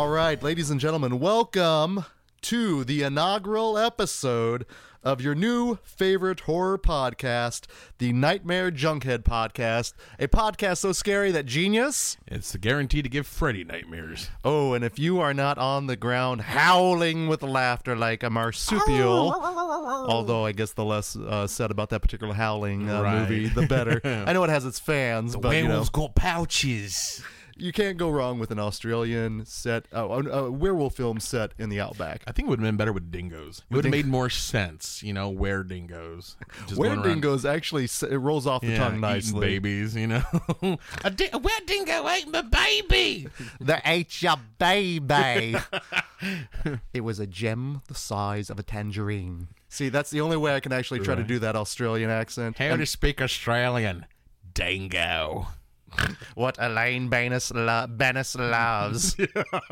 All right, ladies and gentlemen, welcome to the inaugural episode of your new favorite horror podcast, the Nightmare Junkhead Podcast, a podcast so scary that genius. It's a guarantee to give Freddy nightmares. Oh, and if you are not on the ground howling with laughter like a marsupial, although I guess the less uh, said about that particular howling uh, Right. movie, the better. I know it has its fans, but you know. got pouches. You can't go wrong with an Australian set, oh, a a werewolf film set in the outback. I think it would have been better with dingoes. It would have made more sense, you know, where dingoes. Where dingoes actually it rolls off the yeah, tongue eating nicely. babies, you know. a, di- a wet dingo ate my baby. They ate your baby. it was a gem the size of a tangerine. See, that's the only way I can actually try to do that Australian accent. How to speak Australian? Dingo. what Elaine Benes, lo- Benes loves.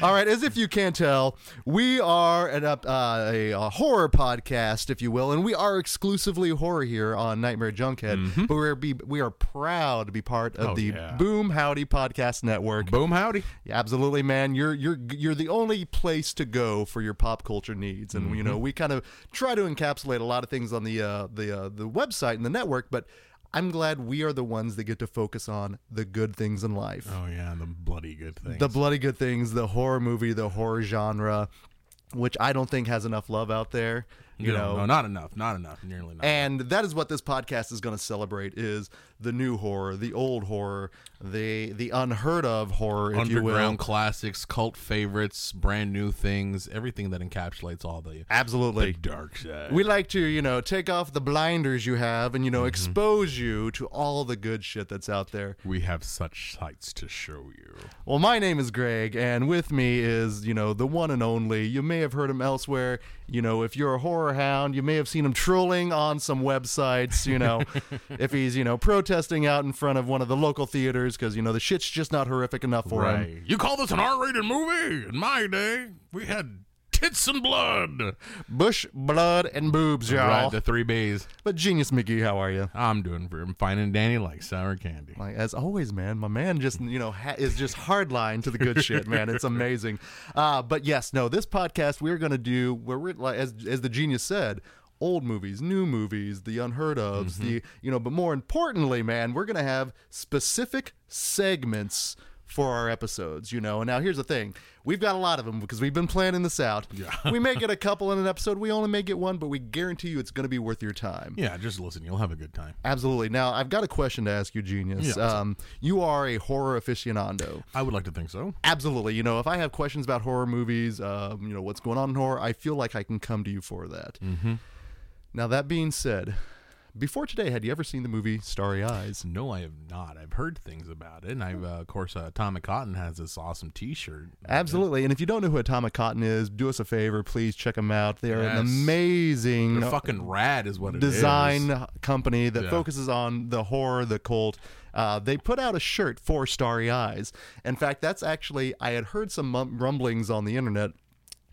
All right, as if you can't tell, we are an, up uh, a, a horror podcast, if you will, and we are exclusively horror here on Nightmare Junkhead. But we're be, we are proud to be part of Oh, the yeah. Boom Howdy Podcast Network. Boom howdy. Yeah, absolutely, man. You're you're you're the only place to go for your pop culture needs, and you know Mm-hmm. we kind of try to encapsulate a lot of things on the uh, the uh, the website and the network, but. I'm glad we are the ones that get to focus on the good things in life. Oh, yeah, the bloody good things. The bloody good things, the horror movie, the horror genre, which I don't think has enough love out there. You no, know, no, not enough. Not enough. Nearly not. and that is what this podcast is going to celebrate: is the new horror, the old horror, the the unheard of horror, if you will. Underground classics, cult favorites, brand new things, everything that encapsulates all the, the Absolutely. dark side. We like to, you know, take off the blinders you have and, you Mm-hmm. know, expose you to all the good shit that's out there. we have such sights to show you. Well, my name is Greg, and with me is, you know, the one and only. You may have heard him elsewhere. You know, if you're a horror hound, you may have seen him trolling on some websites, you know, if he's, you know, protesting out in front of one of the local theaters because, you know, the shit's just not horrific enough for him. You call this an R-rated movie? In my day, we had tits and blood. Bush, blood, and boobs, y'all. Right, the three B's. but Genius McGee, how are you? I'm doing I'm fine and dandy like sour candy. Like as always, man, my man just you know ha- is just hardline to the good shit, man. It's amazing. Uh, but yes, no, this podcast we're gonna do where we're like as as the genius said. Old movies, new movies, the unheard ofs, the you know, but more importantly, man, we're gonna have specific segments for our episodes, you know. And now here's the thing: we've got a lot of them because we've been planning this out. Yeah. we may get a couple in an episode, we only may get one, but we guarantee you it's gonna be worth your time. Yeah, just listen. You'll have a good time. Absolutely. Now, I've got a question to ask you, Genius. Yeah, um, you are a horror aficionado. I would like to think so. Absolutely. You know, if I have questions about horror movies, um, you know, what's going on in horror, I feel like I can come to you for that. Mm-hmm. Now, that being said, before today, had you ever seen the movie Starry Eyes? No, I have not. I've heard things about it, and I've uh, of course uh, Atomic Cotton has this awesome T-shirt. Absolutely. And if you don't know who Atomic Cotton is, do us a favor. Please check them out. They're an amazing They're fucking rad, is what it is. design company that Yeah. focuses on the horror, the cult. Uh, they put out a shirt for Starry Eyes. In fact, that's actually I had heard some rumblings on the internet,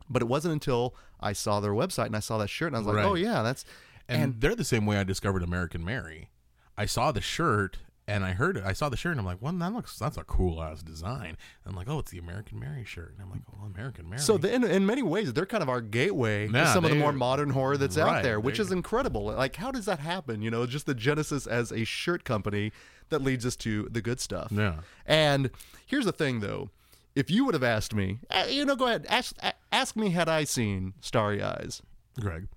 but it wasn't until I saw their website and I saw that shirt and I was like, Right. oh yeah, that's and, they're the same way I discovered American Mary. I saw the shirt and I heard it. I saw the shirt and I'm like, well, that looks that's a cool ass design. And I'm like, oh, it's the American Mary shirt. And I'm like, well, American Mary. so. The, in, in many ways, they're kind of our gateway to Yeah, some of the they- more modern horror that's out right, there, which they- is incredible. Like, how does that happen? You know, just the genesis as a shirt company that leads us to the good stuff. Yeah. And here's the thing, though. If you would have asked me, uh, you know, go ahead, ask, a- ask me, had I seen Starry Eyes? Greg,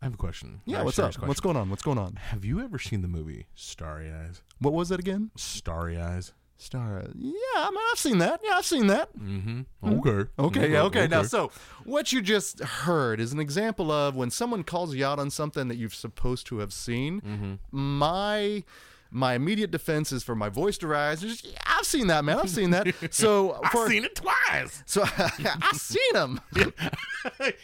I have a question. Yeah, Very what's up? serious What's going on? What's going on? Have you ever seen the movie Starry Eyes? What was it again? Starry Eyes. Star. Yeah, I mean, I've seen that. Yeah, I've seen that. Mm-hmm. Okay. Okay, yeah, okay. Now, so what you just heard is an example of when someone calls you out on something that you're supposed to have seen. Mm-hmm. My my immediate defense is for my voice to rise. Just, yeah, I've seen that, man. I've seen that. So for I've seen it twice. so I've seen them.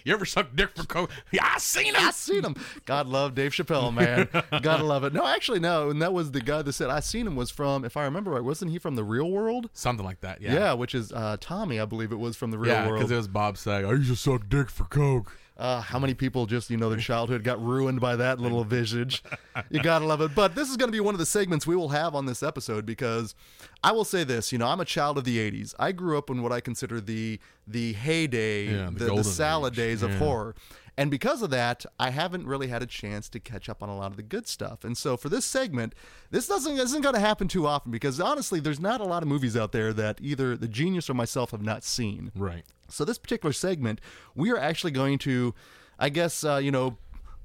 you ever suck dick for coke? Yeah, I seen it. I seen him. God love Dave Chappelle, man. Gotta love it. No, actually, no. And that was the guy that said I seen him was from, if I remember right, wasn't he from the Real World? Something like that. Yeah, Yeah. which is uh, Tommy, I believe it was from the Real Yeah, World. because it was Bob saying, "I used to suck dick for coke." Uh, how many people just, you know, their childhood got ruined by that little visage? You gotta love it. But this is gonna be one of the segments we will have on this episode because I will say this, you know, I'm a child of the 80s. I grew up in what I consider the the heyday, Yeah, the the, the, salad age. days of Yeah. horror. And because of that, I haven't really had a chance to catch up on a lot of the good stuff. And so for this segment, this doesn't isn't going to happen too often because honestly, there's not a lot of movies out there that either the genius or myself have not seen. Right. So this particular segment, we are actually going to, I guess, uh, you know,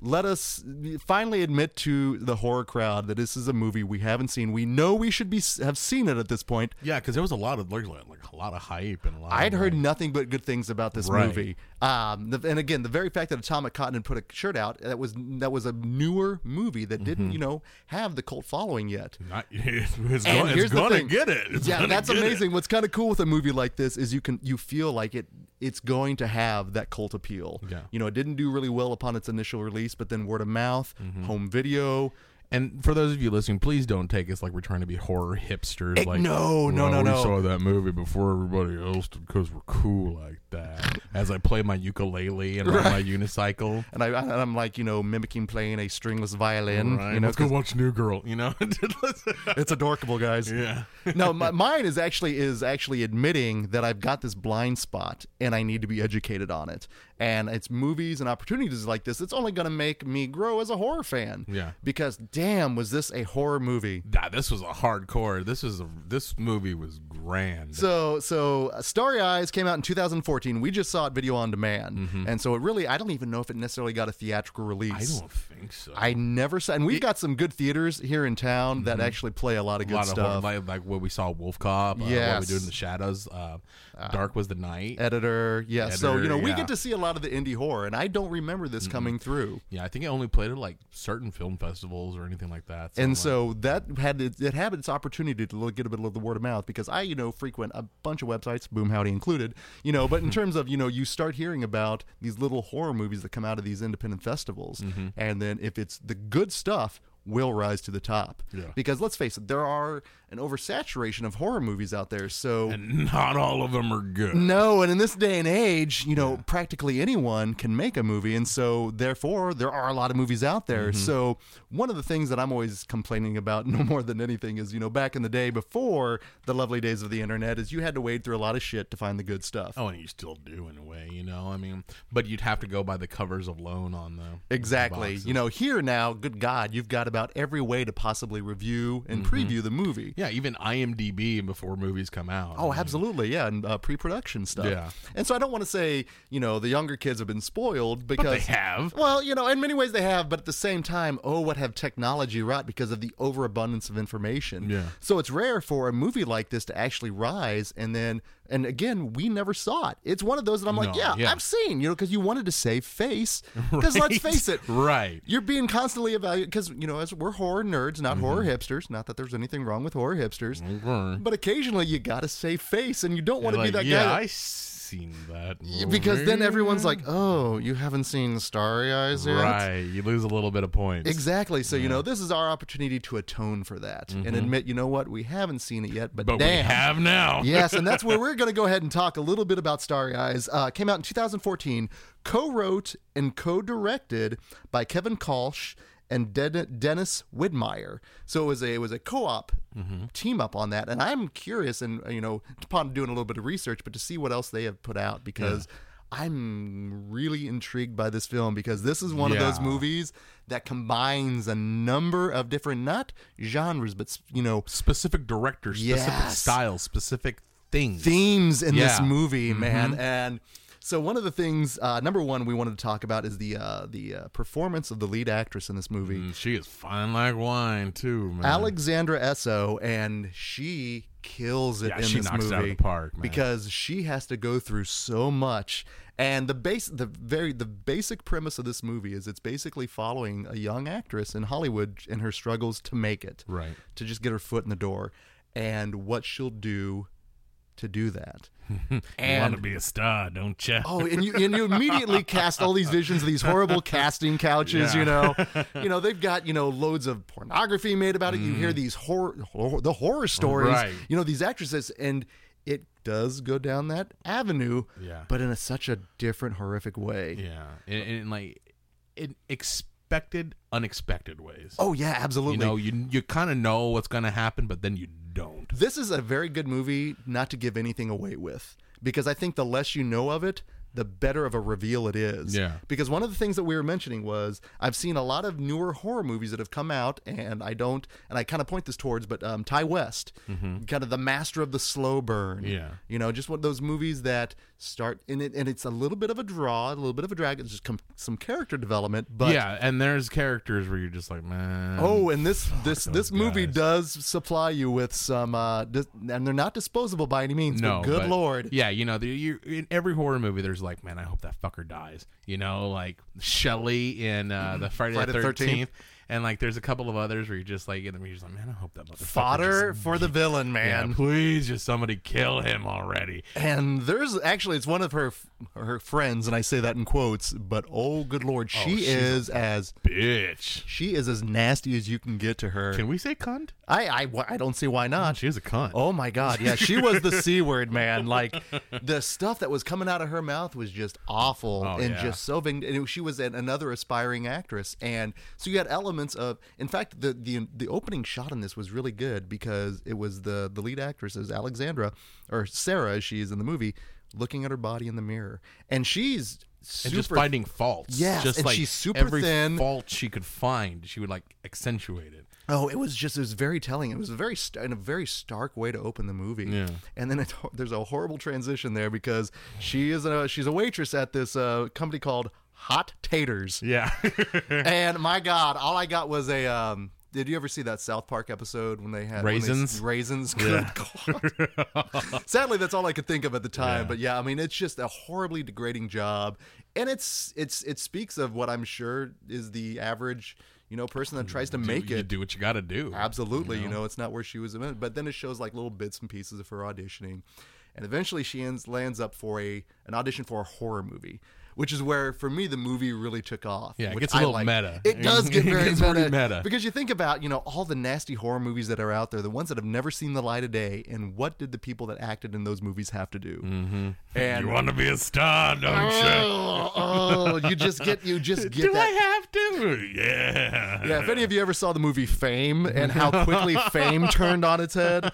let us finally admit to the horror crowd that this is a movie we haven't seen. We know we should be have seen it at this point. Yeah, because there was a lot of like, like a lot of hype and a lot. I'd of, heard like- nothing but good things about this Right. movie. Um, the, and again, the very fact that Atomic Cotton had put a shirt out that was that was a newer movie that Mm-hmm. didn't, you know, have the cult following yet. Not, it's And going, here's it's the gonna thing. get it. It's yeah, that's get it. amazing. What's kind of cool with a movie like this is you can you feel like it it's going to have that cult appeal. Yeah. You know, it didn't do really well upon its initial release, but then word of mouth, Mm-hmm. home video. And for those of you listening, please don't take us like we're trying to be horror hipsters. Eh, like, no, no, "Well, no, we no." saw that movie before everybody else because we're cool like that. As I play my ukulele and ride my unicycle. And I and I'm like, you know, mimicking playing a stringless violin. Right, You know, let's go watch New Girl. You know, it's adorable, guys. yeah. no, my, mine is actually is actually admitting that I've got this blind spot and I need to be educated on it. And it's movies and opportunities like this. It's only going to make me grow as a horror fan. Yeah. Because damn, was this a horror movie? Nah, this was a hardcore. This is a this movie was grand. So, so uh, Starry Eyes came out in 2014. We just saw it video on demand, and so it really, I don't even know if it necessarily got a theatrical release. Mm-hmm. I don't think so. I never saw, and we've got some good theaters here in town that actually play a lot of a good lot of horror, stuff. like, like what we saw WolfCop. Uh, what we do in the shadows. Uh, Dark was the night. Editor, yeah. so you know, we get to see a lot of the indie horror, and I don't remember this coming through. Yeah, I think it only played at like certain film festivals or anything like that. And like- so that had it, it had its opportunity to get a bit of the word of mouth because I, you know, frequent a bunch of websites, Boom Howdy included, you know. But in terms of you know, you start hearing about these little horror movies that come out of these independent festivals, mm-hmm. and then if it's the good stuff, will rise to the top. Yeah. Because let's face it, there are an oversaturation of horror movies out there. So and not all of them are good. no, and in this day and age, you know, practically anyone can make a movie, and so therefore there are a lot of movies out there. Mm-hmm. So one of the things that I'm always complaining about, no more than anything, is you know back in the day before the lovely days of the internet, is you had to wade through a lot of shit to find the good stuff. Oh, and you still do in a way, you know. I mean, but you'd have to go by the covers alone on the Exactly. boxes. You know, here now, good God, you've got about every way to possibly review and Mm-hmm. preview the movie. Yeah, even IMDb before movies come out. Oh, absolutely, yeah, and uh, pre-production stuff. Yeah. and so I don't want to say you know the younger kids have been spoiled because they have. Well, you know, in many ways they have, but at the same time, oh, what have technology wrought because of the overabundance of information? Yeah. So it's rare for a movie like this to actually rise, and then, and again, we never saw it. It's one of those that I'm like, yeah, yeah. I've seen, you know, because you wanted to save face. Because let's face it, Right. you're being constantly evaluated because you know as we're horror nerds, not horror hipsters. Not that there's anything wrong with horror hipsters, Mhm. but occasionally you got to save face, and you don't want to Like, be that yeah, guy. I seen that. that- because then everyone's like, "Oh, you haven't seen Starry Eyes yet." right, you lose a little bit of points. Exactly. So you know, this is our opportunity to atone for that and admit, you know what, we haven't seen it yet, but, Mm-hmm. But damn. we have now. yes, and that's where we're going to go ahead and talk a little bit about Starry Eyes. Uh, came out in 2014, co-wrote and co-directed by Kevin Kölsch and Den- Dennis Widmyer. So it was a it was a co-op Mm-hmm. team up on that, and I'm curious, and you know, upon doing a little bit of research, but to see what else they have put out because. I'm really intrigued by this film because this is one of those movies that combines a number of different not genres but you know Specific directors, specific Yes. styles, specific things. themes in this Yeah. movie, man. And so one of the things, uh, number one, we wanted to talk about is the uh, the uh, performance of the lead actress in this movie, Mm, she is fine like wine too, man. Alexandra Essoe, and she kills it Yeah, in she this knocks it movie out of the park, man. because she has to go through so much. And the base, the very, the basic premise of this movie is it's basically following a young actress in Hollywood and her struggles to make it, Right. to just get her foot in the door, and what she'll do to do that. you And- want to be a star, don't you? Oh, and you and you immediately cast all these visions of these horrible casting couches. You know, you know they've got you know loads of pornography made about it. You hear mm. these horror, horror the horror stories. Right. You know these actresses, and it does go down that avenue, Yeah. but in a, such a different, horrific way. Yeah, in, in like in expected, unexpected ways. Oh yeah, absolutely. you know, you you kind of know what's gonna happen, but then you don't. This is a very good movie not to give anything away with because I think the less you know of it, the better of a reveal it is. Yeah. Because one of the things that we were mentioning was I've seen a lot of newer horror movies that have come out, and I don't, and I kind of point this towards, but um, Ti West, kind of the master of the slow burn. Mm-hmm. Yeah. You know, just what those movies that start in it, and it's a little bit of a draw, a little bit of a drag. It's just com- some character development, but yeah, and there's characters where you're just like, man. Oh, and this this this movie guys. does supply you with some, uh, dis- and they're not disposable by any means. no, but good but- lord, Yeah, you know, the, you in every horror movie, there's like, man, I hope that fucker dies. You know, like Shelley in uh, the Friday, Friday the the 13th. Thirteenth, and like there's a couple of others where you just like, and you're just like, man, I hope that motherfucker fodder just- for the villain, Yeah, man. please, just somebody kill him already. And there's actually it's one of her her friends, and I say that in quotes. But oh, good lord, oh, she is as Bitch. she is as nasty as you can get to her. Can we say cunt? I I I don't see why not. She is a cunt. Oh my god, yeah, she was the c word, man. Like the stuff that was coming out of her mouth was just awful Oh, and yeah. just so. ving- And it- she was an, another aspiring actress, and so you had elements of. In fact, the the the opening shot in this was really good because it was the the lead actress is Alexandra or Sarah, as she is in the movie, looking at her body in the mirror, and she's super and just finding faults. yeah just and like she's super every thin. fault she could find, she would like accentuate it. Oh, it was just it was very telling. It was a very st- in a very stark way to open the movie. Yeah. And then it, there's a horrible transition there because she is a she's a waitress at this uh, company called Hot Taters. Yeah, and my God, all I got was a. Um, did you ever see that South Park episode when they had when they- Raisins? raisins. Good God. Sadly, that's all I could think of at the time. Yeah. But yeah, I mean, it's just a horribly degrading job, and it's it's it speaks of what I'm sure is the average you know person that tries to make you it. do what you got to do. Absolutely, you know? it's not where she was but then it shows like little bits and pieces of her auditioning, and eventually she ends lands up for a an audition for a horror movie, which is where for me the movie really took off. Yeah, it gets a little like. meta. It does get It very gets meta, meta. because you think about you know all the nasty horror movies that are out there, the ones that have never seen the light of day, and what did the people that acted in those movies have to do? Mm-hmm. And you want to be a star, don't oh, oh, you just get you just you? get Do that. I have to? Yeah. Yeah, if any of you ever saw the movie Fame and how quickly Fame turned on its head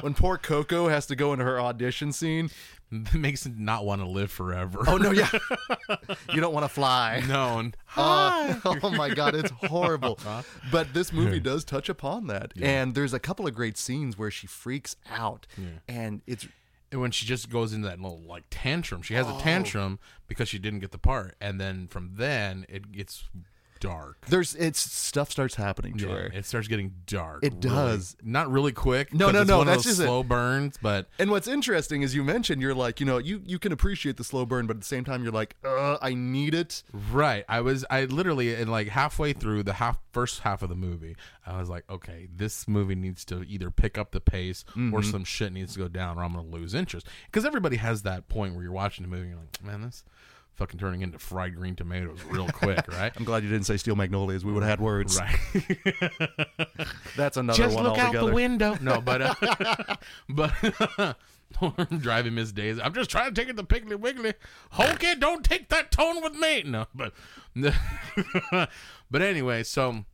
when poor Coco has to go into her audition scene. Makes it not want to live forever. Oh no, yeah, you don't want to fly. no. and- Uh, oh my god, it's horrible. But this movie does touch upon that, and there's a couple of great scenes where she freaks out, and it's And when she just goes into that little like tantrum, she has Oh. a tantrum because she didn't get the part, and then from then it gets dark. there's it's stuff starts happening to Yeah, her. it starts getting dark. It really- does. not really quick. No, 'cause no, it's no, One that's of those just it. slow burns, but And what's interesting is you mentioned you're like, you know, you you can appreciate the slow burn, but at the same time you're like, uh, I need it. Right. I was I literally in like halfway through the half first half of the movie, I was like, okay, this movie needs to either pick up the pace Mm-hmm. or some shit needs to go down or I'm gonna lose interest. Because everybody has that point where you're watching the movie and you're like, man, this fucking turning into fried green tomatoes real quick, right? I'm glad you didn't say steel magnolias. We would have had words. right. That's another Just one look out altogether. the window. No, but uh, but driving Miss Daisy. I'm just trying to take it to Piggly Wiggly. Hokey, don't take that tone with me. No, but but anyway, so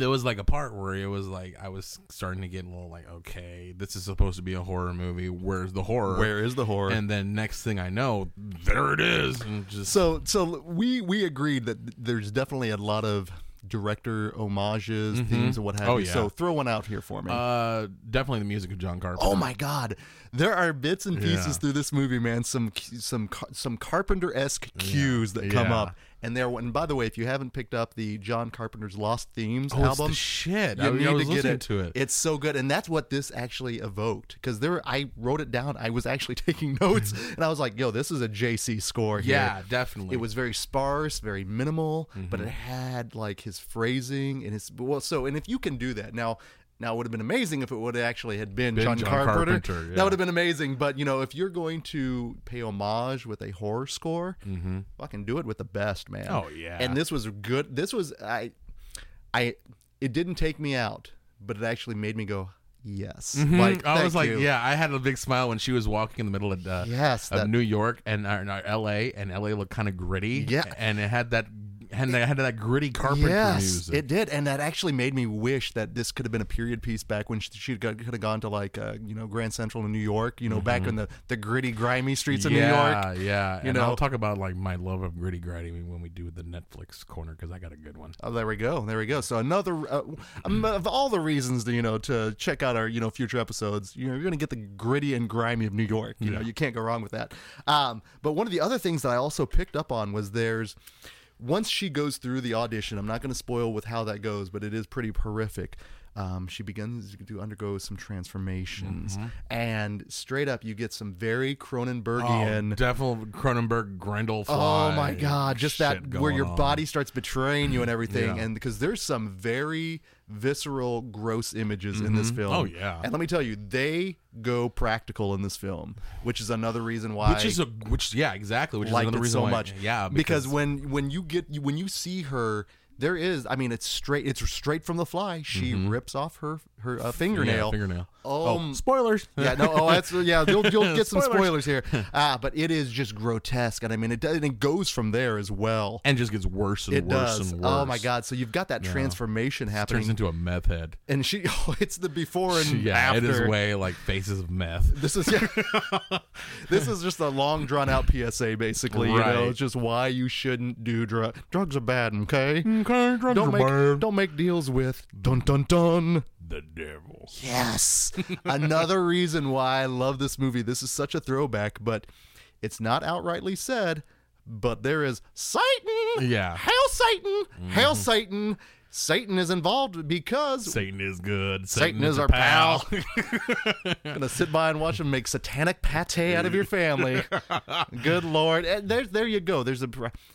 there was like a part where it was like I was starting to get a little like, okay, this is supposed to be a horror movie. Where's the horror? Where is the horror? And then next thing I know, there it is. Just so so we we agreed that there's definitely a lot of director homages, themes, and what have Oh, you. yeah. So throw one out here for me. uh, definitely the music of John Carpenter. Oh my God! There are bits and pieces Yeah. through this movie, man. Some some some Carpenter esque cues that come Yeah. up, and there. And by the way, if you haven't picked up the John Carpenter's Lost Themes Oh, album, the shit. you I, need I to get it. to it. It's so good, and that's what this actually evoked. Because there, I wrote it down. I was actually taking notes, and I was like, "Yo, this is a JC score." Here. Yeah, definitely. It was very sparse, very minimal, but Mm-hmm. it had like his phrasing and his well. So, and if you can do that now. Now it would have been amazing if it would have actually had been, Been John, John Carpenter. Carpenter, yeah. That would have been amazing. But you know, if you're going to pay homage with a horror score, fucking do it with the best, man. Mm-hmm. Oh, yeah. And this was good. This was I, I. It didn't take me out, but it actually made me go, yes. Mhm. Like I was like, you. yeah, I had a big smile when she was walking in the middle of, uh, Yes, of that- New York and uh, uh, L.A. and L.A. looked kind of gritty. Yeah. and it had that and it had that gritty carpenter Yes, music. it did, and that actually made me wish that this could have been a period piece back when she could have gone to like uh, you know Grand Central in New York, you know, back in the, the gritty, grimy streets of Mm-hmm. yeah, New York. yeah. you and know. I'll talk about like my love of gritty gritty when we do the Netflix corner because I got a good one. Oh, there we go, there we go. So another uh, um, of all the reasons to you know to check out our you know future episodes, you know, you're going to get the gritty and grimy of New York. You know, you can't go wrong with that. Um, but one of the other things that I also picked up on was there's once she goes through the audition, I'm not going to spoil with how that goes, but it is pretty horrific. Um, she begins to undergo some transformations, Mm-hmm. and straight up, you get some very Oh, Cronenbergian. definitely Cronenberg Grendel. Oh my god, just that where your on. body starts betraying you and everything. Yeah. And because there's some very visceral, gross images in this film. Oh, yeah. And let me tell you, they go practical in this film, which is another reason why which is a which yeah exactly which is another reason so why, much. yeah because, when when you get when you see her. There is, I mean, it's straight. It's straight from the fly. She mm-hmm. rips off her her uh, fingernail. Yeah, fingernail Oh, oh spoilers yeah, no, oh, that's yeah. You'll, you'll get some Spoilers. spoilers here, ah, but it is just grotesque, and I mean, it does, and it goes from there as well. and just gets worse and It worse does. and worse Oh my god! So you've got that transformation happening, turns into a meth head and she. Oh, it's the before and yeah after. it is way like faces of meth This is yeah. this is just a long drawn out PSA, basically. You know, it's just why you shouldn't do drugs. Drugs are bad. Okay. okay drugs Don't make don't make deals with dun dun dun. The devil Yes. Another reason why I love this movie. This is such a throwback, but it's not outrightly said. But there is Satan. Yeah. Hail Satan. Hail mm-hmm. Satan. Satan is involved because Satan is good Satan, is a our pal. Gonna sit by and watch him make satanic pate out of your family. Good lord! And there, there you go. There's a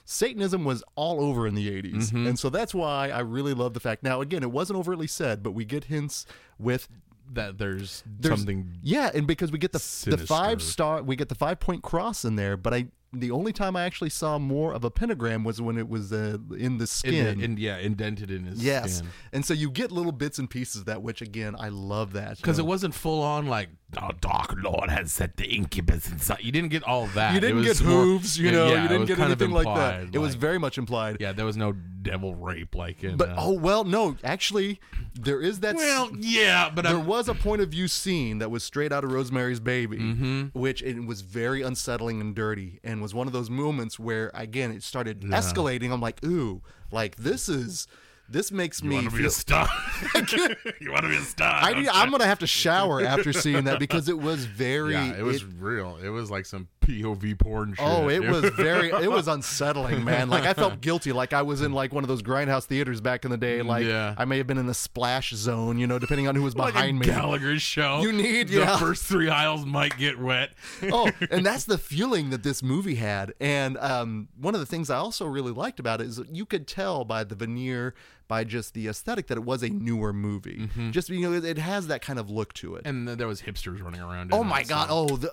Satanism was all over in the 80s, Mm-hmm. and so that's why I really love the fact. Now, again, it wasn't overtly said, but we get hints with that there's, there's- something Yeah, and because we get the the five star, we get the five point cross in there. But I, the only time I actually saw more of a pentagram was when it was uh, in the in, skin. yeah indented in his yes, skin. And so you get little bits and pieces of that, which again I love that because it wasn't full on like the dark lord has set the incubus inside you didn't get all that You didn't get more- hooves, you know. yeah, you didn't get anything like that. implied, It was very much implied. yeah there was no devil rape like in But uh, oh well, no. Actually, there is that. well yeah but there I'm, was a point of view scene that was straight out of Rosemary's Baby, Mm-hmm. which it was very unsettling and dirty, and was one of those moments where again it started escalating. I'm like, ooh, like this is this makes you me want to be feel. a star you want to be a star I, you? I'm gonna have to shower after seeing that because it was very. yeah it was real it was like some POV porn shit Oh, it was very. It was unsettling, man. Like I felt guilty, like I was in like one of those grindhouse theaters back in the day. Like Yeah. I may have been in the splash zone, you know, depending on who was like behind a me. Gallagher's show. You need- the yeah. first three aisles might get wet. oh, and that's the feeling that this movie had. And um, one of the things I also really liked about it is that you could tell by the veneer, by just the aesthetic, that it was a newer movie. Mm-hmm. Just you know, it, it has that kind of look to it. and there was hipsters running around. oh my god! Oh, the,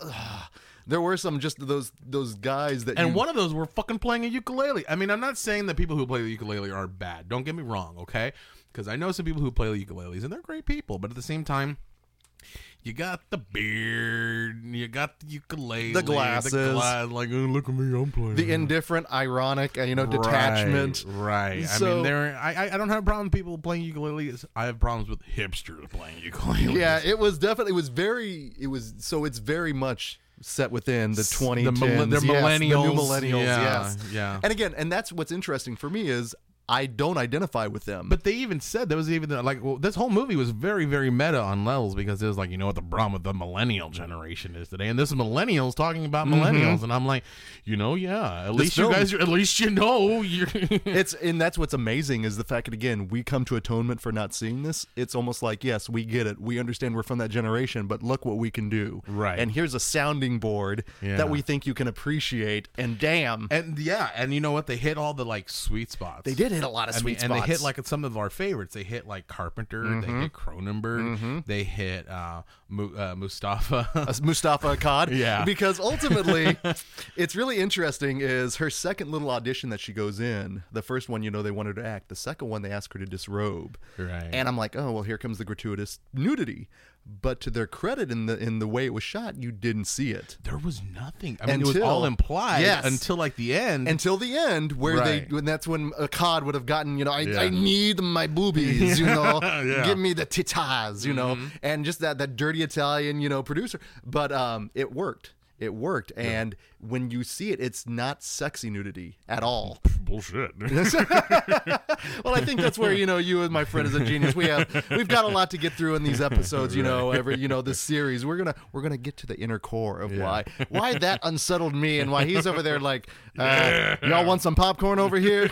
there were some just those those guys that And you, one of those were fucking playing a ukulele. I mean, I'm not saying that people who play the ukulele are bad. Don't get me wrong, okay? Because I know some people who play the ukuleles and they're great people, but at the same time, you got the beard, you got the ukulele, The glasses. glass, like oh, look at me, I'm playing. the indifferent, ironic, uh, you know, Right, detachment. right? I So- mean, there. I I- I don't have a problem with people playing ukuleles. I have problems with hipsters playing ukuleles. Yeah, it was definitely it was very it was so it's very much set within the 2010s. the millen- they're yes, the new millennials. millennials, Yeah, yes. yeah. And again, and that's what's interesting for me is I don't identify with them. But they even said there was even like well, this whole movie was very very meta on levels because it was like you know what the problem with the millennial generation is today, and this is millennials talking about mm-hmm. millennials, and I'm like, you know, yeah, at least film- you guys, at least you know, you're it's and that's what's amazing is the fact that again we come to atonement for not seeing this. It's almost like yes, we get it, we understand we're from that generation, but look what we can do. Right. And here's a sounding board Yeah. that we think you can appreciate. And damn, and yeah, and you know what? They hit all the like sweet spots. they did hit a lot of I sweet mean, spots. and they hit like some of our favorites. They hit like Carpenter. They hit Cronenberg. They hit uh, Mu- uh, Mustafa. Uh, Mustafa Akkad. Yeah. Because ultimately, it's really interesting is her second little audition that she goes in. The first one, you know, they want her to act. The second one, they ask her to disrobe. Right. And I'm like, oh, well, here comes the gratuitous nudity. But to their credit in the in the way it was shot, you didn't see it There was nothing. I mean, it was all implied Yes. until like the end. until the end, where Right. they when that's when Akkad would have gotten, you know, I, Yeah. I need my boobies, you know, Yeah. Mm-hmm. give me the titas, you know, and just that that dirty Italian, you know, producer. But um, it worked. It worked, and when you see it, it's not sexy nudity at all. bullshit. well, I think that's where you know you and my friend is a genius. We have we've got a lot to get through in these episodes. You know, every you know this series. We're gonna we're gonna get to the inner core of why why that unsettled me and why he's over there like, uh, y'all want some popcorn over here?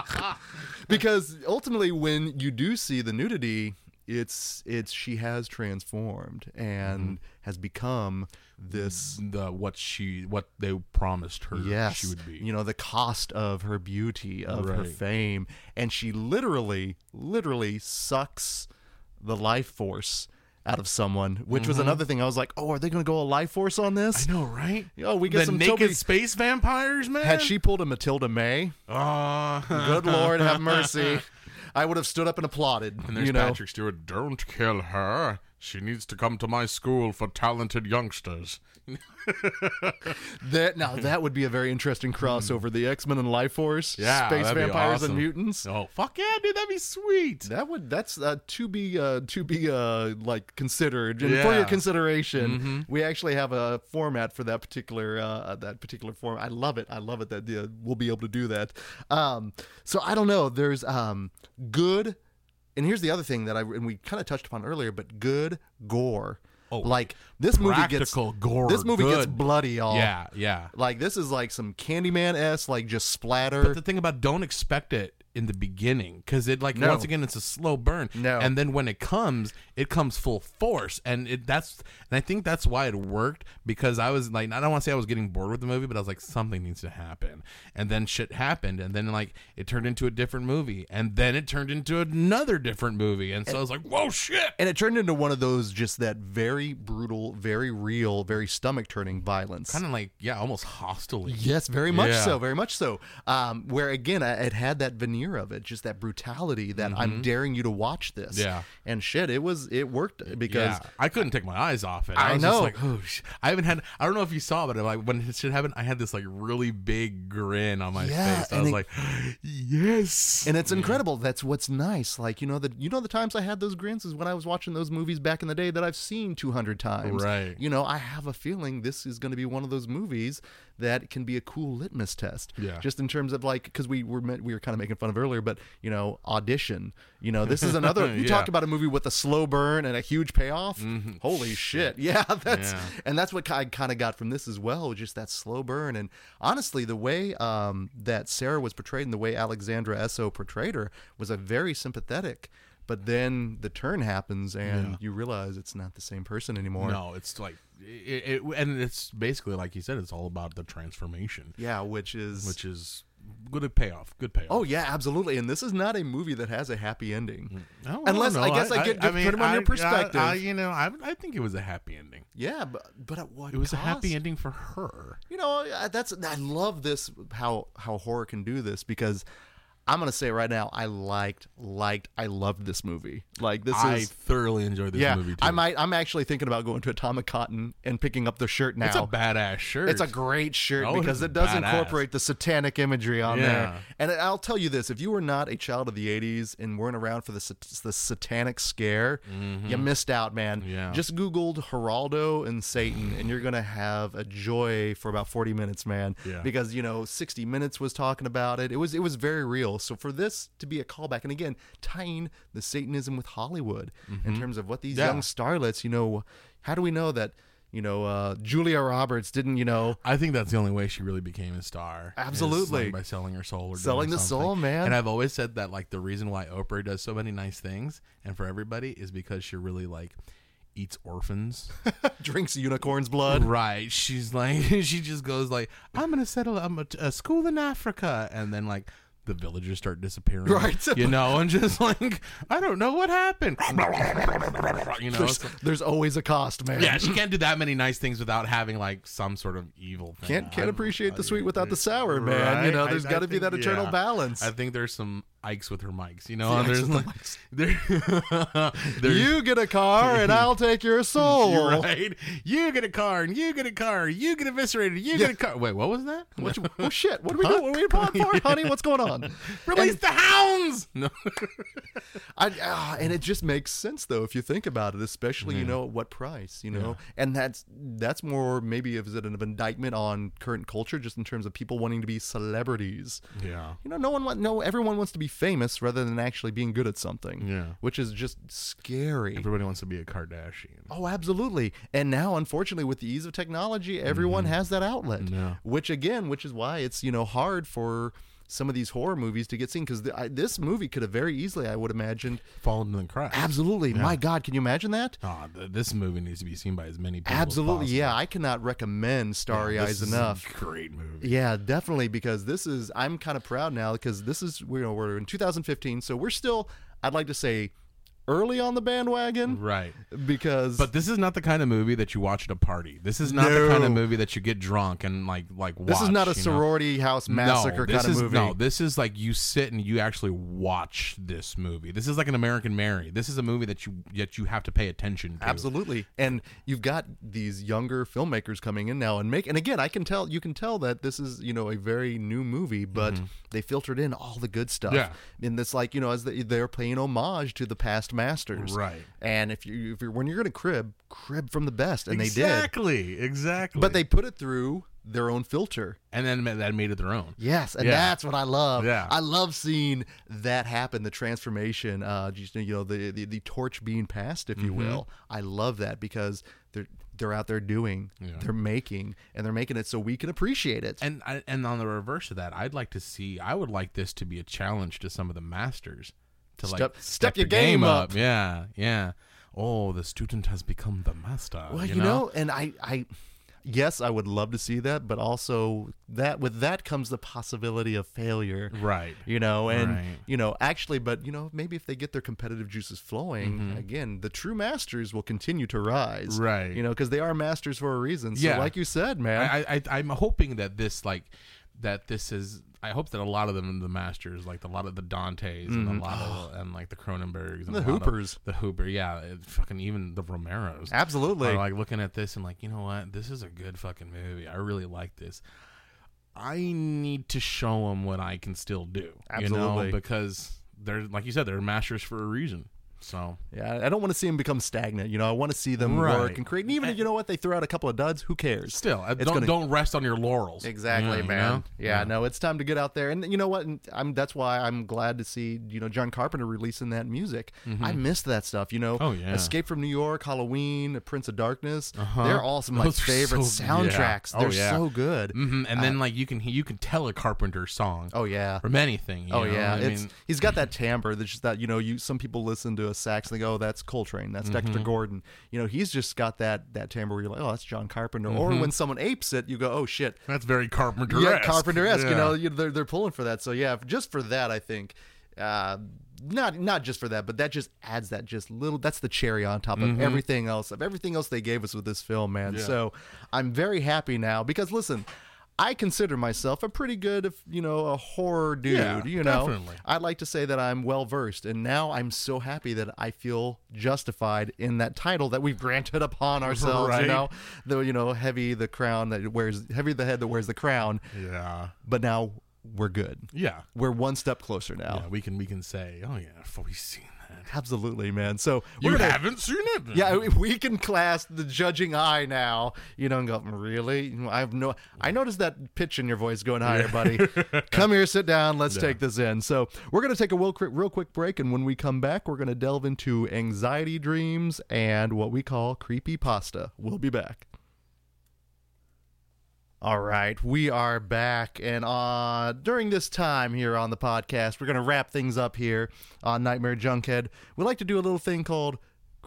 because ultimately, when you do see the nudity, it's it's she has transformed and has become this the what she what they promised her yes she would be. you know the cost of her beauty of her fame and she literally literally sucks the life force out of someone which was another thing i was like oh are they gonna go a Lifeforce on this Mm-hmm. I know, right? oh we get the some naked Toby- space vampires, man. had she pulled a mathilda may Oh, good lord have mercy i would have stood up and applauded and there's you know Patrick Stewart. Don't kill her. She needs to come to my school for talented youngsters. that now that would be a very interesting crossover the x-men and Lifeforce. Yeah, space vampires and mutants Oh fuck yeah, dude, that'd be sweet. That would that's uh, to be uh, to be uh, like considered and for Yeah. Mm-hmm. your consideration. We actually have a format for that particular uh, that particular form. I love it. I love it that uh, we'll be able to do that. Um, so I don't know. There's um, good, and here's the other thing that I and we kind of touched upon earlier, but good gore. Oh, like this movie gets gore, This movie gets bloody, y'all. Yeah, yeah. Like this is like some Candyman s like just splatter. But the thing about don't expect it in the beginning because it like No. once again it's a slow burn. No. and then when it comes, it comes full force, and it that's and I think that's why it worked because I was like I don't want to say I was getting bored with the movie, but I was like something needs to happen, and then shit happened, and then like it turned into a different movie, and then it turned into another different movie, and so I was like whoa shit. and it turned into one of those just that very brutal, very real, very stomach turning violence. Kind of like yeah, almost hostile. Yes, very much Yeah. so, very much so. Um, where again, I- it had that veneer of it, just that brutality that I'm daring you to watch this. Mm-hmm. Yeah. and shit, it was it worked because yeah, I couldn't take my eyes off it. I I, was know. Just like, oh, sh-. I haven't had. I don't know if you saw, but like when it shit happened, I had this like really big grin on my Yeah, face. I was it- like, yes. and it's incredible. That's what's nice. Like you know the you know the times I had those grins is when I was watching those movies back in the day that I've seen 200 times. Right. You know, I have a feeling this is going to be one of those movies that can be a cool litmus test. Yeah. Just in terms of like because we were we were kind of making fun of earlier, but you know, audition. You know, this is another. You Yeah. talk about a movie with a slow burn and a huge payoff. Holy shit! Yeah, that's Yeah. and that's what I kind of got from this as well, just that slow burn. And honestly, the way um, that Sarah was portrayed and the way Alexandra Essoe portrayed her was a very sympathetic. But then the turn happens, and Yeah. you realize it's not the same person anymore. no, it's like it, it, and it's basically like you said, it's all about the transformation, Yeah, which is which is good payoff. Good payoff. oh yeah, absolutely. And this is not a movie that has a happy ending. Mm. No, Unless- no, I guess I get- get- put 'em on your perspective. I, you know, I, I think it was a happy ending. Yeah, but but at what It was a happy ending for her. You know, that's I love this how how horror can do this because I'm gonna say right now I liked liked I loved this movie. Like this I is thoroughly enjoyed this yeah. movie too. I might I'm actually thinking about going to Atomic Cotton and picking up the shirt now. It's a badass shirt. It's a great shirt Oh, because it does badass. incorporate the satanic imagery on Yeah. there. And I'll tell you this: if you were not a child of the '80s and weren't around for the the satanic scare, you missed out, man. Mm-hmm. Yeah. Just googled Geraldo and Satan, and you're gonna have a joy for about 40 minutes, man. Yeah. Because you know, 60 Minutes was talking about it. It was it was very real. So for this to be a callback, and again, tying the Satanism with Hollywood in terms of what these Mm-hmm. Yeah. young starlets, you know, how do we know that? You know, uh, Julia Roberts didn't, you know, I think that's the only way she really became a star. Absolutely. by selling her soul or Selling the something. soul, man. And I've always said that like the reason why Oprah does so many nice things and for everybody is because she really like eats orphans. drinks unicorn's blood. right. She's like she just goes like I'm gonna settle I'm a, a school in Africa and then like the villagers start disappearing. Right. You know, and just like I don't know what happened. you know. There's, so- there's always a cost, man. yeah, she can't do that many nice things without having like some sort of evil thing. Can't can't appreciate the sweet without the sour, man. You know, there's got to be that eternal yeah. balance. I think there's some Ikes with her mics. You know, The there's like there, there's You get a car and I'll take your soul. Right. You get a car, and you get a car. You get eviscerated. You get a car. Wait, what was that? What you- oh shit! What are we doing? What are we applying for, honey? What's going on? Release And- the hounds. No. I, ah, and it just makes sense though if you think about it, especially you know at what price, you know, and that's that's more maybe is it an indictment on current culture, just in terms of people wanting to be celebrities. yeah. You know, no one want, no everyone wants to be famous rather than actually being good at something. Yeah. which is just scary. Everybody wants to be a Kardashian. Oh, absolutely. And now, unfortunately, with the ease of technology, everyone has that outlet. Mm-hmm. Yeah. Which again, which is why it's you know hard for some of these horror movies to get seen because this movie could have very easily, I would imagine, Fallen in the cracks. absolutely. My God, can you imagine that? Ah, th- this movie needs to be seen by as many people. Absolutely, yeah. I cannot recommend Starry possible. Eyes enough. A great movie. Yeah, definitely because this is I'm kind of proud now because this is you know we're in 2015, so we're still I'd like to say early on the bandwagon Right. because But this is not the kind of movie that you watch at a party. This is not the kind of movie that you get drunk and like like watch. this is not a you know? sorority house massacre no, this kind of is, movie. No, this is like you sit and you actually watch this movie. This is like an American Mary. This is a movie that you that you have to pay attention to. Absolutely. And you've got these younger filmmakers coming in now and make and again I can tell you can tell that this is, you know, a very new movie, but they filtered in all the good stuff. Mm-hmm. Yeah. And this like, you know, as they, they're paying homage to the past masters. Right. And if you if you're when you're gonna crib, crib from the best. And they did. exactly, exactly. But they put it through their own filter. and then that made it their own. Yes, and Yeah. that's what I love. Yeah. I love seeing that happen, the transformation, uh, just, you know, the, the the torch being passed, if Mm-hmm. you will. I love that because they're they're out there doing, they're making, and they're making it so we can appreciate it. And I- and on the reverse of that, I'd like to see. I would like this to be a challenge to some of the masters to Step- like step your your game up. Yeah, yeah. Oh, the student has become the master. well, you, you know, and I, I, yes, I would love to see that, but also that with that comes the possibility of failure. right? you know and Right. you know actually but you know maybe if they get their competitive juices flowing again the true masters will continue to rise Mm-hmm. Right. you know because they are masters for a reason so Yeah. like you said man I, I I'm hoping that this like that this is. I hope that a lot of them, the masters, like a lot of the Dantes and a lot of and like the Cronenbergs and Mm-hmm. The Hoopers. the Hooper, yeah, it, fucking even the Romeros. absolutely are like looking at this and like, you know what? This is a good fucking movie. I really like this. I need to show them what I can still do. Absolutely. You know? Because they're like you said, they're masters for a reason. So yeah i don't want to see them become stagnant you know i want to see them Right. work and create and even if you know what they throw out a couple of duds who cares still, uh, It's don't gonna- don't rest on your laurels. Exactly, Yeah, you man. know? Yeah, no, it's time to get out there, and you know what? I'm that's why I'm glad to see you know John Carpenter releasing that music. I missed that stuff. You know, Mm-hmm. Oh, yeah. Escape from New York, Halloween, Prince of Darkness. Uh-huh. They're all some of my favorite so- soundtracks. yeah. Oh, They're yeah. so good. hmm And then like you can you can tell a Carpenter song Oh yeah. from anything. you Oh know? yeah, I it's mean, he's got that timbre that's just that you know you some people listen to a sax and they go oh that's Coltrane that's Mm-hmm. Dexter Gordon you know he's just got that that timbre where you're like oh that's John Carpenter or when someone apes it you go oh shit that's very Carpenter. yeah Carpenter esque you know you, they're they're pulling for that so yeah just for that I think uh, not not just for that but that just adds that just little that's the cherry on top of everything else of everything else they gave us with this film man Mm-hmm. Yeah. so I'm very happy now because listen. I consider myself a pretty good, you know, a horror dude. Yeah, you know, definitely. I'd like to say that I'm well versed, and now I'm so happy that I feel justified in that title that we've granted upon ourselves. Right. You know, the you know heavy the crown that wears heavy the head that wears the crown. Yeah. But now we're good. Yeah. We're one step closer now. Yeah, we can we can say, oh yeah, I've seen. Absolutely, man. So You gonna, haven't seen it? Yeah, we- can class the judging eye now. You know, and go really. I have no. I noticed that pitch in your voice going higher, buddy. come here, sit down. Let's take this in. So we're gonna take a real quick, real quick break, and when we come back, we're gonna delve into anxiety dreams and what we call creepy pasta. We'll be back. All right, we are back, and uh, during this time here on the podcast, we're gonna wrap things up here on Nightmare Junkhead. We like to do a little thing called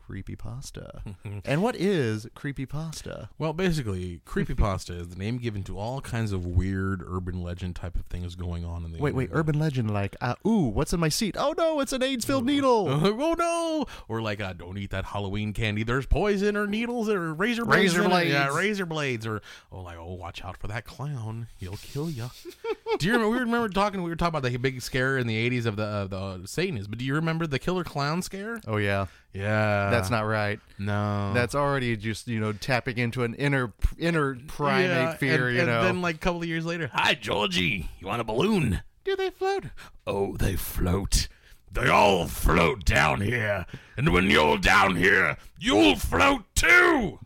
creepy pasta. and what is creepy pasta? Well, basically, creepy pasta is the name given to all kinds of weird urban legend type of things going on in the Wait, wait, internet. urban legend like, uh, ooh, what's in my seat? Oh no, it's an AIDS-filled needle. oh no! Or like, uh, don't eat that Halloween candy. There's poison or needles or razor blades. Razor it. Yeah, blades. razor blades. Or oh, like, oh, watch out for that clown. He'll kill you. do you remember? We remember talking. We were talking about the big scare in the '80s of the of the Satanists. But do you remember the killer clown scare? Oh yeah, Yeah, that's not right. no. That's already just you know tapping into an inner inner primate Yeah, fear. and, you and know, then like a couple of years later, hi Georgie, you want a balloon? Do they float? Oh, they float. They all float down here, and when you're down here, you'll float too.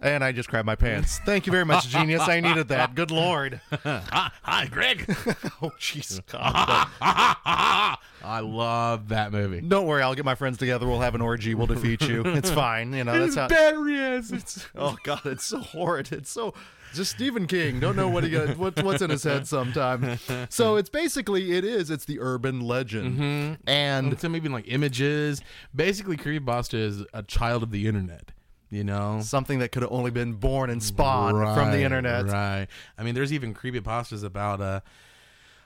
And I just grabbed my pants. Thank you very much, genius. I needed that. Good lord. hi, Greg. oh jeez. I love that movie. Don't worry, I'll get my friends together. We'll have an orgy. We'll defeat you. It's fine. You know that's how. battery acids. Oh god, it's so horrid. It's so just Stephen King. Don't know what he got, what, what's in his head sometimes. So it's basically it is. It's the urban legend, mm-hmm. and Some even like images. Basically, creepypasta is a child of the internet. You know, something that could have only been born and spawned from the internet. Right. I mean, there's even creepypastas about. Uh,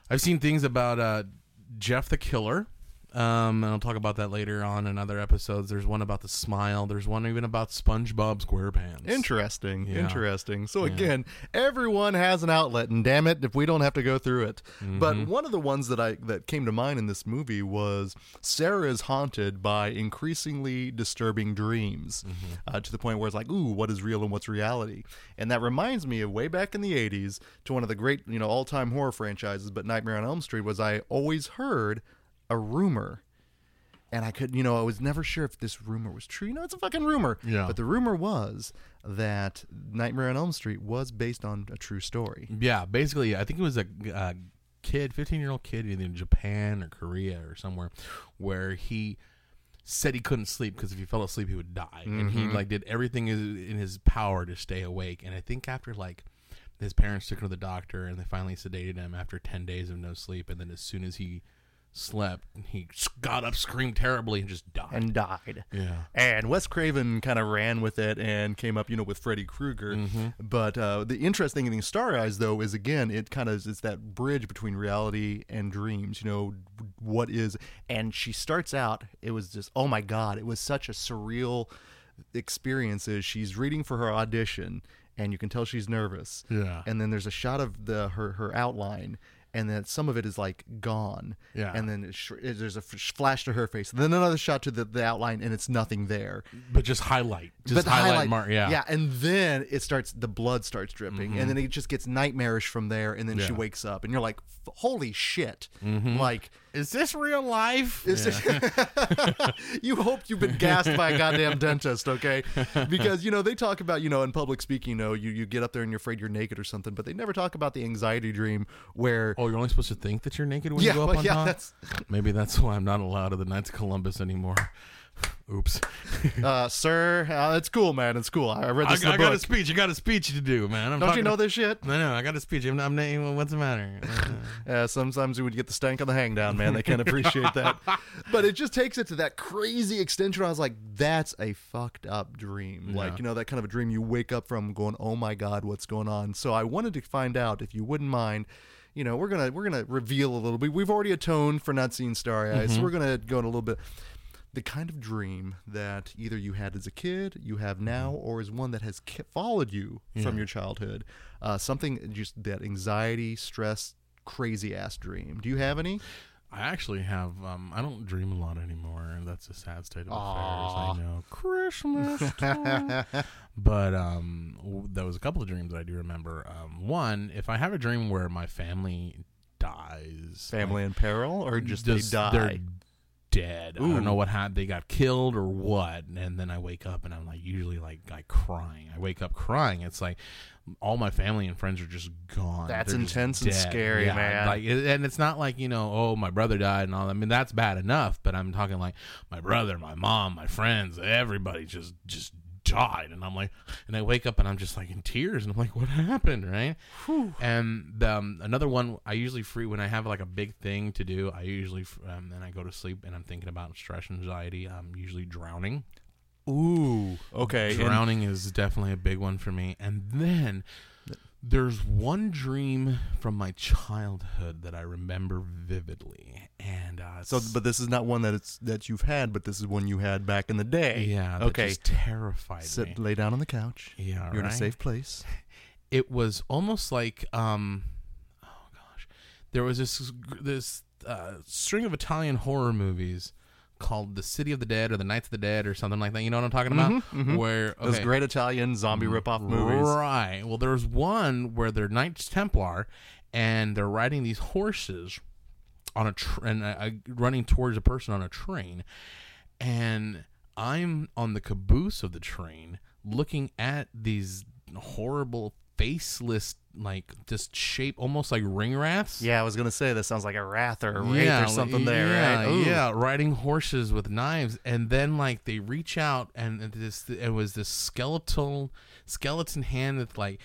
I've seen things about uh, Jeff the Killer. Um, and I'll talk about that later on in other episodes. There's one about the smile. There's one even about SpongeBob SquarePants. Interesting, Yeah. interesting. So again, everyone has an outlet, and damn it, if we don't have to go through it. Mm-hmm. But one of the ones that I that came to mind in this movie was Sarah is haunted by increasingly disturbing dreams, Mm-hmm. uh, to the point where it's like, ooh, what is real and what's reality? And that reminds me of way back in the '80s to one of the great, you know, all-time horror franchises, but Nightmare on Elm Street was I always heard a rumor and I could, you know, I was never sure if this rumor was true. You know, it's a fucking rumor. Yeah. But the rumor was that Nightmare on Elm Street was based on a true story. Yeah, basically, I think it was a, a kid, 15 year old kid, either in Japan or Korea or somewhere, where he said he couldn't sleep because if he fell asleep, he would die. And he mm-hmm. like did everything in his power to stay awake. And I think after like his parents took him to the doctor and they finally sedated him after 10 days of no sleep. And then as soon as he slept, And he got up, screamed terribly, and just died. And died. yeah. And Wes Craven kind of ran with it and came up, you know, with Freddy Krueger. But uh, the interesting thing in Starry Eyes, though, is again, it kind of is that bridge between reality and dreams. You know, what is? And she starts out. It was just, oh my god, it was such a surreal experience. Is she's reading for her audition, and you can tell she's nervous. Yeah. And then there's a shot of the her her outline. And then some of it is like gone, Yeah. And then sh- there's a f- flash to her face, and then another shot to the, the outline, and it's nothing there But just highlight. Just but the highlight, mark. Yeah. Mm-hmm. yeah, and then it starts. The blood starts dripping, and then it just gets nightmarish from there. And then she Yeah. Mm-hmm. wakes up, and you're like, "Holy shit!" Like, Is this real life? is it- you hoped you've been gassed by a goddamn dentist, okay? Because you know they talk about you know in public speaking, you know, you you get up there and you're afraid you're naked or something, but they never talk about the anxiety dream where. Oh, you're only supposed to think that you're naked when yeah, you go up well, on yeah, top. that's Maybe that's why I'm not allowed to the Knights of Columbus anymore. Oops. uh, sir. Uh, it's cool, man. It's cool. I read I, this I the got a speech. I got a speech to do, man. I'm Don't you know this shit? I know. I got a speech. I'm, I'm not- what's the matter? Yeah, sometimes we would get the stank on the hang down, man. They can't appreciate that. But it just takes it to that crazy extension. I was like, that's a fucked up dream. Like, you know, that kind of a dream you wake up from going, oh my God, what's going on? So I wanted to find out if you wouldn't mind. You know, we're gonna we're gonna reveal a little bit. We've already atoned for not seeing Starry Eyes, so we're gonna go in a little bit. The kind of dream that either you had as a kid, you have now, or is one that has ki- followed you from your childhood. Uh, something just that anxiety, stress, crazy ass dream. Do you have any? I actually have. Um, I don't dream a lot anymore, and that's a sad state of affairs. I know. Christmas. time. but um, w- there was a couple of dreams that I do remember. Um, one, if I have a dream where my family dies, Family in peril, or just, just they die? Dead. I don't know what happened. They got killed or what. And then I wake up and I'm like usually like like crying. I wake up crying. It's like all my family and friends are just gone. That's They're intense and scary, Yeah, man. Like, and it's not like you know, oh, my brother died and all. that. I mean, that's bad enough. But I'm talking like my brother, my mom, my friends, everybody just just died. And i'm like and i wake up and i'm just like in tears. And i'm like what happened right? And um, another one i usually free when i have like a big thing to do i usually um, then i go to sleep and i'm thinking about stress anxiety. I'm usually drowning. Ooh, okay. and- drowning is definitely a big one for me. And then there's one dream from my childhood that i remember vividly and uh, so, but this is not one that it's that you've had, but this is one you had back in the day. yeah Okay. just terrified me Sit, lay down on the couch. yeah You're in a safe place. it was almost like um oh gosh there was this this uh, string of Italian horror movies called The City of the Dead or The Knights of the Dead or something like that. You know what I'm talking about? Where Those great Italian zombie ripoff movies. Right. Well, there was one where they're Knights Templar, and they're riding these horses on a train, and uh, running towards a person on a train, and I'm on the caboose of the train, looking at these horrible faceless like just shape almost like Ringwraiths Yeah, I was gonna say this sounds like a wrath or a wraith or something there, yeah, right? Ooh. Yeah, riding horses with knives, and then like they reach out, and this it was this skeletal skeleton hand with like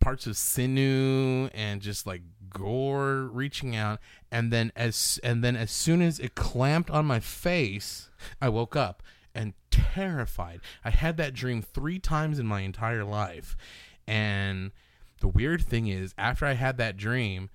parts of sinew and just like gore reaching out, and then as and then as soon as it clamped on my face, I woke up and terrified. I had that dream three times in my entire life, and the weird thing is, after I had that dream,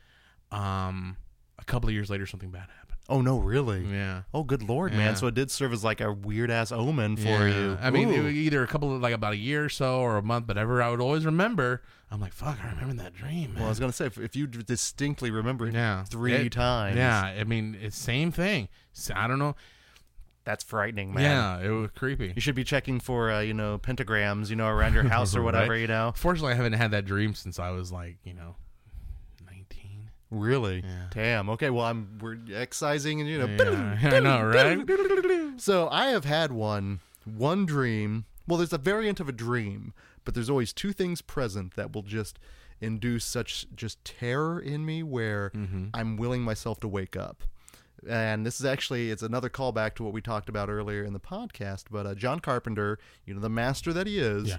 um, a couple of years later, something bad happened. Oh no, really? Yeah. Oh, good lord, Yeah. man! So it did serve as like a weird ass omen for Yeah. you. I mean, Ooh. either a couple of like about a year or so, or a month, but ever I would always remember. I'm like, fuck, I remember that dream. well, I was gonna say if, if you distinctly remember it yeah, three It- times, Yeah, I mean, it's same thing. I don't know. that's frightening, man. Yeah, it was creepy. You should be checking for uh, you know pentagrams, you know, around your house or whatever, Right. you know. Fortunately, I haven't had that dream since I was like, you know, 19. Really? Yeah. Damn. Okay. Well, I'm we're excising and you know. Yeah, I know, right? So I have had one one dream. Well, there's a variant of a dream, but there's always two things present that will just induce such just terror in me where Mm-hmm. I'm willing myself to wake up. And this is actually it's another callback to what we talked about earlier in the podcast. But uh, John Carpenter, you know the master that he is, Yeah.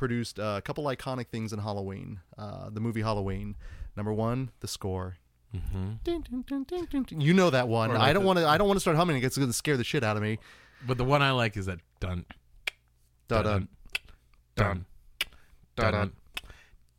Produced uh, a couple iconic things in Halloween, uh, the movie Halloween. Number one, the score. Ding, ding, ding, ding. You know that one. Or I like don't want to. I don't want to start humming. it. It's going to scare the shit out of me. But the one I like is that dun, Dun, dun, dun, dun, dun, dun.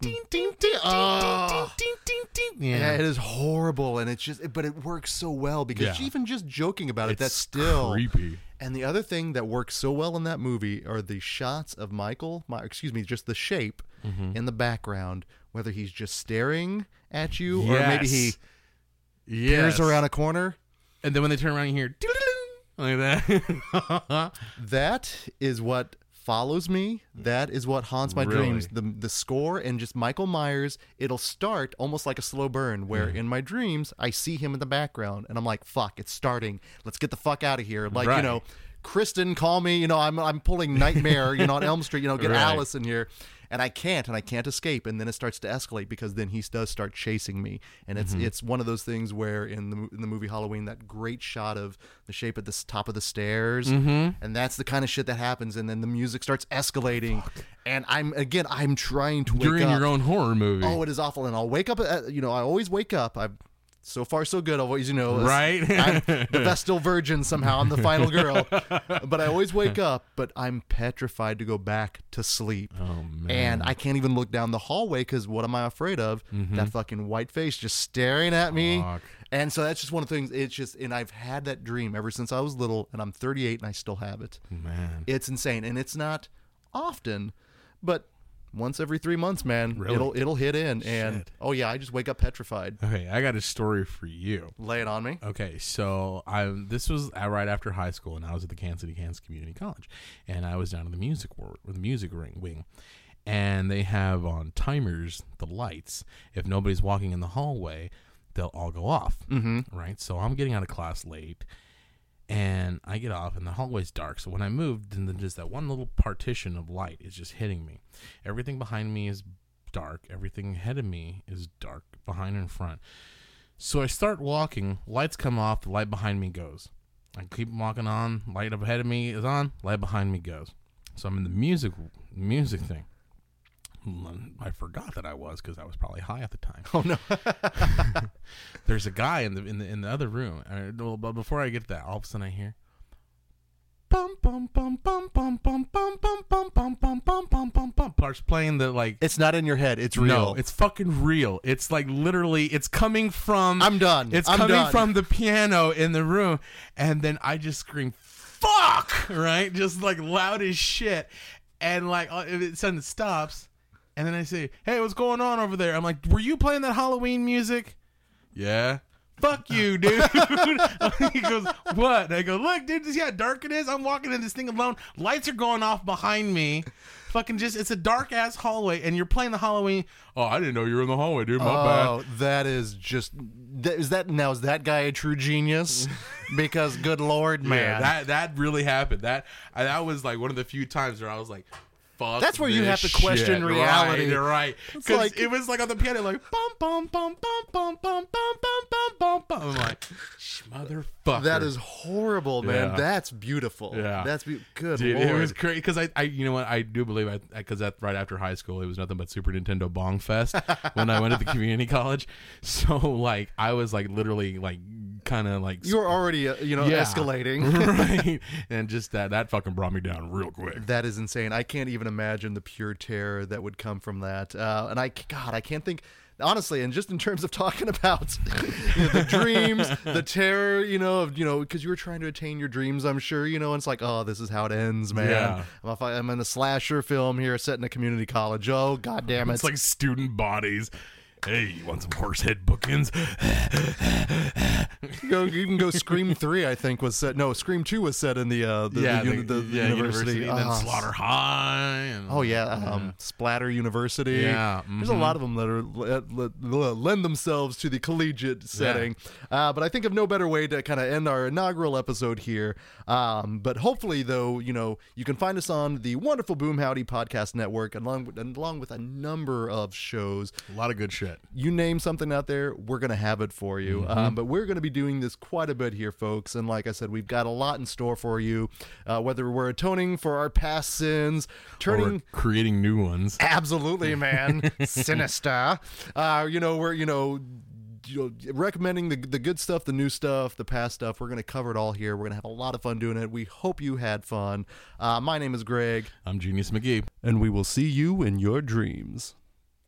Ding, ding, ding, Oh. ding, ding, ding, ding. Yeah, Yeah, it is horrible, and it's just, but it works so well because Yeah. even just joking about it, it's that's still. creepy. And the other thing that works so well in that movie are the shots of Michael, my, excuse me, just the shape Mm-hmm. in the background, whether he's just staring at you or maybe he yes. peers around a corner. and then when they turn around, you hear like that. That is what follows me. That is what haunts my Really? dreams. The the score and just Michael Myers. It'll start almost like a slow burn, where mm. in my dreams I see him in the background, and I'm like, "Fuck, it's starting. Let's get the fuck out of here." Like you know, Kristen, call me. You know, I'm I'm pulling Nightmare. You know, on Elm Street. You know, get Right. Alice in here. And I can't, and I can't escape, and then it starts to escalate because then he does start chasing me, and it's Mm-hmm. it's one of those things where in the in the movie Halloween, that great shot of the shape at the top of the stairs, Mm-hmm. and that's the kind of shit that happens, and then the music starts escalating, and I'm again I'm trying to wake up. You're in up. your own horror movie, Oh, it is awful, and I'll wake up. At, you know, I always wake up. I've so far so good. I've always you know Right? I'm the Vestal Virgin somehow. I'm the final girl, but I always wake up. But I'm petrified to go back to sleep. oh man, And I can't even look down the hallway because what am I afraid of? That fucking white face just staring at me. Mm-hmm. Fuck. And so that's just one of the things. It's just, and I've had that dream ever since I was little, and I'm 38 and I still have it. man, It's insane, and it's not often, but once every three months, man, Really? it'll it'll hit in. And Shit. oh yeah, I just wake up petrified. okay, I got a story for you. Lay it on me. Okay, so I this was right after high school, and I was at the Kansas City Kansas Community College, and I was down in the music ward, or the music ring wing, and they have on timers the lights. If nobody's walking in the hallway, they'll all go off. Mm-hmm. Right, so I'm getting out of class late, and I get off, and the hallway's dark. So when I moved, then just that one little partition of light is just hitting me. Everything behind me is dark. Everything ahead of me is dark, behind and front. So I start walking, lights come off, the light behind me goes. I keep walking on, light up ahead of me is on, light behind me goes. So I'm in the music music thing. I forgot that I was because I was probably high at the time. Oh no. There's a guy in the in the in the other room. Uh, well, but before I get to that, all of a sudden I hear bum bum bum bum bum bum bum bum bum bum bum bum bum bum bum starts playing the like it's not in your head. It's real. no, it's fucking real. It's like literally, it's coming from. I'm done. It's I'm coming done. from the piano in the room, and then I just scream, "Fuck!" Right, just like loud as shit, and like uh, it suddenly stops, and then I say, "Hey, what's going on over there?" I'm like, "Were you playing that Halloween music?" Yeah. Fuck you, dude. he goes, what? And I go, look, dude, see how dark it is? I'm walking in this thing alone. Lights are going off behind me. Fucking just, it's a dark ass hallway, and you're playing the Halloween. Oh, I didn't know you were in the hallway, dude. My bad. Oh, that is just. That, is that now? Is that guy a true genius? because good lord, man, Yeah, that that really happened. That I, that was like one of the few times where I was like, "Fuck." That's where you have to question shit. reality. Right, you're right. Because like- it was like on the piano, like bum bum bum bum bum bum bum bum bum bum bum. I'm like, motherfucker. that is horrible, man. Yeah. That's beautiful. Yeah. that's be- good. Dude, lord. it was great because I, I, you know what, I do believe I, because that right after high school, it was nothing but Super Nintendo Bong Fest when I went to the community college. So like, I was like literally like kind of like you were already, uh, you know, Yeah. escalating. right, and just that that fucking brought me down real quick. That is insane. I can't even imagine the pure terror that would come from that. Uh, and I, God, I can't think. Honestly, and just in terms of talking about you know, the dreams, the terror, you know, of you know, because you were trying to attain your dreams, I'm sure, you know, and it's like, oh, this is how it ends, man. Yeah. I'm, I- I'm in a slasher film here, set in a community college. Oh, god damn it! It's like student bodies. Hey, you want some horse head bookends? you, go, you can go Scream Three. I think was set. No, Scream Two was set in the uh, the, yeah, the, the, the yeah, university. and then Ah, Slaughter High. And, Oh yeah, um, Splatter University. Yeah, there's a lot of them that are le- le- lend themselves to the collegiate setting. Uh, but I think of no better way to kind of end our inaugural episode here. Um, but hopefully, though, you know, you can find us on the wonderful Boom Howdy podcast network, along with, along with a number of shows. a lot of good shit. You name something out there, we're going to have it for you. Mm-hmm. Um, but we're going to be doing this quite a bit here, folks. And like I said, we've got a lot in store for you. Uh, whether we're atoning for our past sins, turning Or creating new ones. Absolutely, man. Sinister. Uh, you know, we're you know, you know, recommending the the good stuff, the new stuff, the past stuff. We're gonna cover it all here. We're gonna have a lot of fun doing it. We hope you had fun. Uh, my name is Greg, I'm Genius McGee. and we will see you in your dreams.